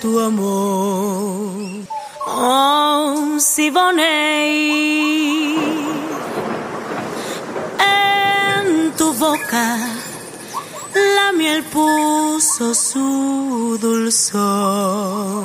Tu amor. Oh, Siboney, en tu boca la miel puso su dulzor.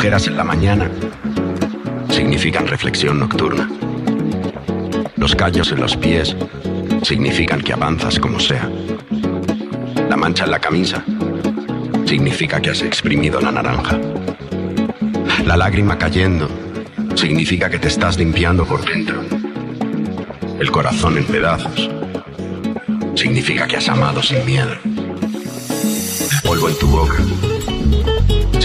Ojeras en la mañana significan reflexión nocturna. Los callos en los pies significan que avanzas como sea. La mancha en la camisa significa que has exprimido la naranja. La lágrima cayendo significa que te estás limpiando por dentro. El corazón en pedazos significa que has amado sin miedo. polvo en tu boca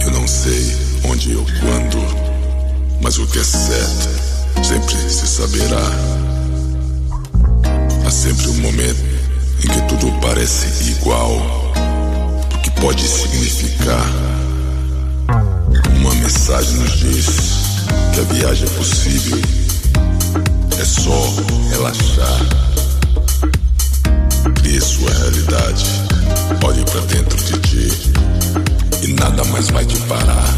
Eu não sei onde ou quando, mas o que é certo sempre se saberá. Há sempre um momento em que tudo parece igual, o que pode significar. Uma mensagem nos diz que a viagem é possível, é só relaxar. Crie sua realidade, olhe para dentro de ti e nada mais vai te parar.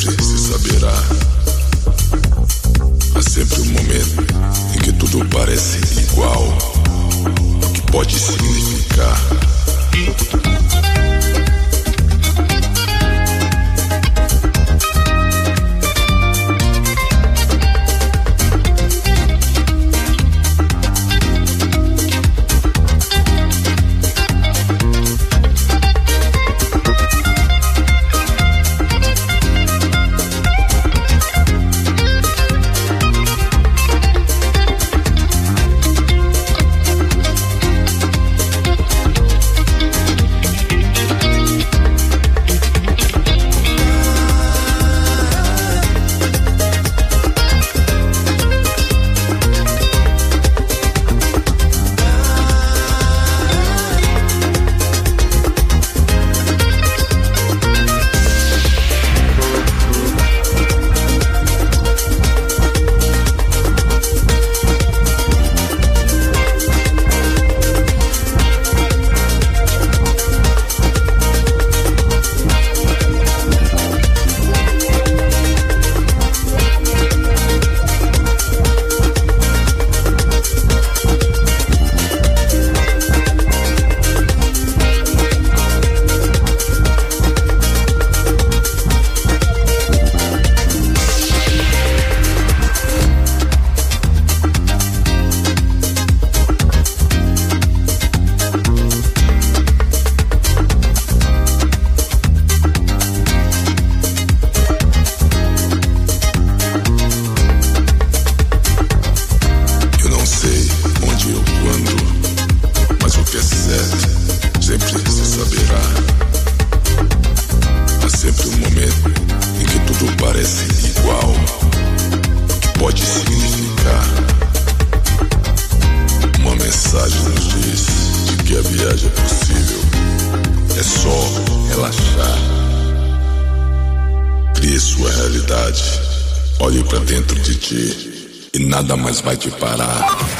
sempre se saberá. Há sempre um momento em que tudo parece igual. O que pode significar? para dentro de ti e nada mais vai te parar.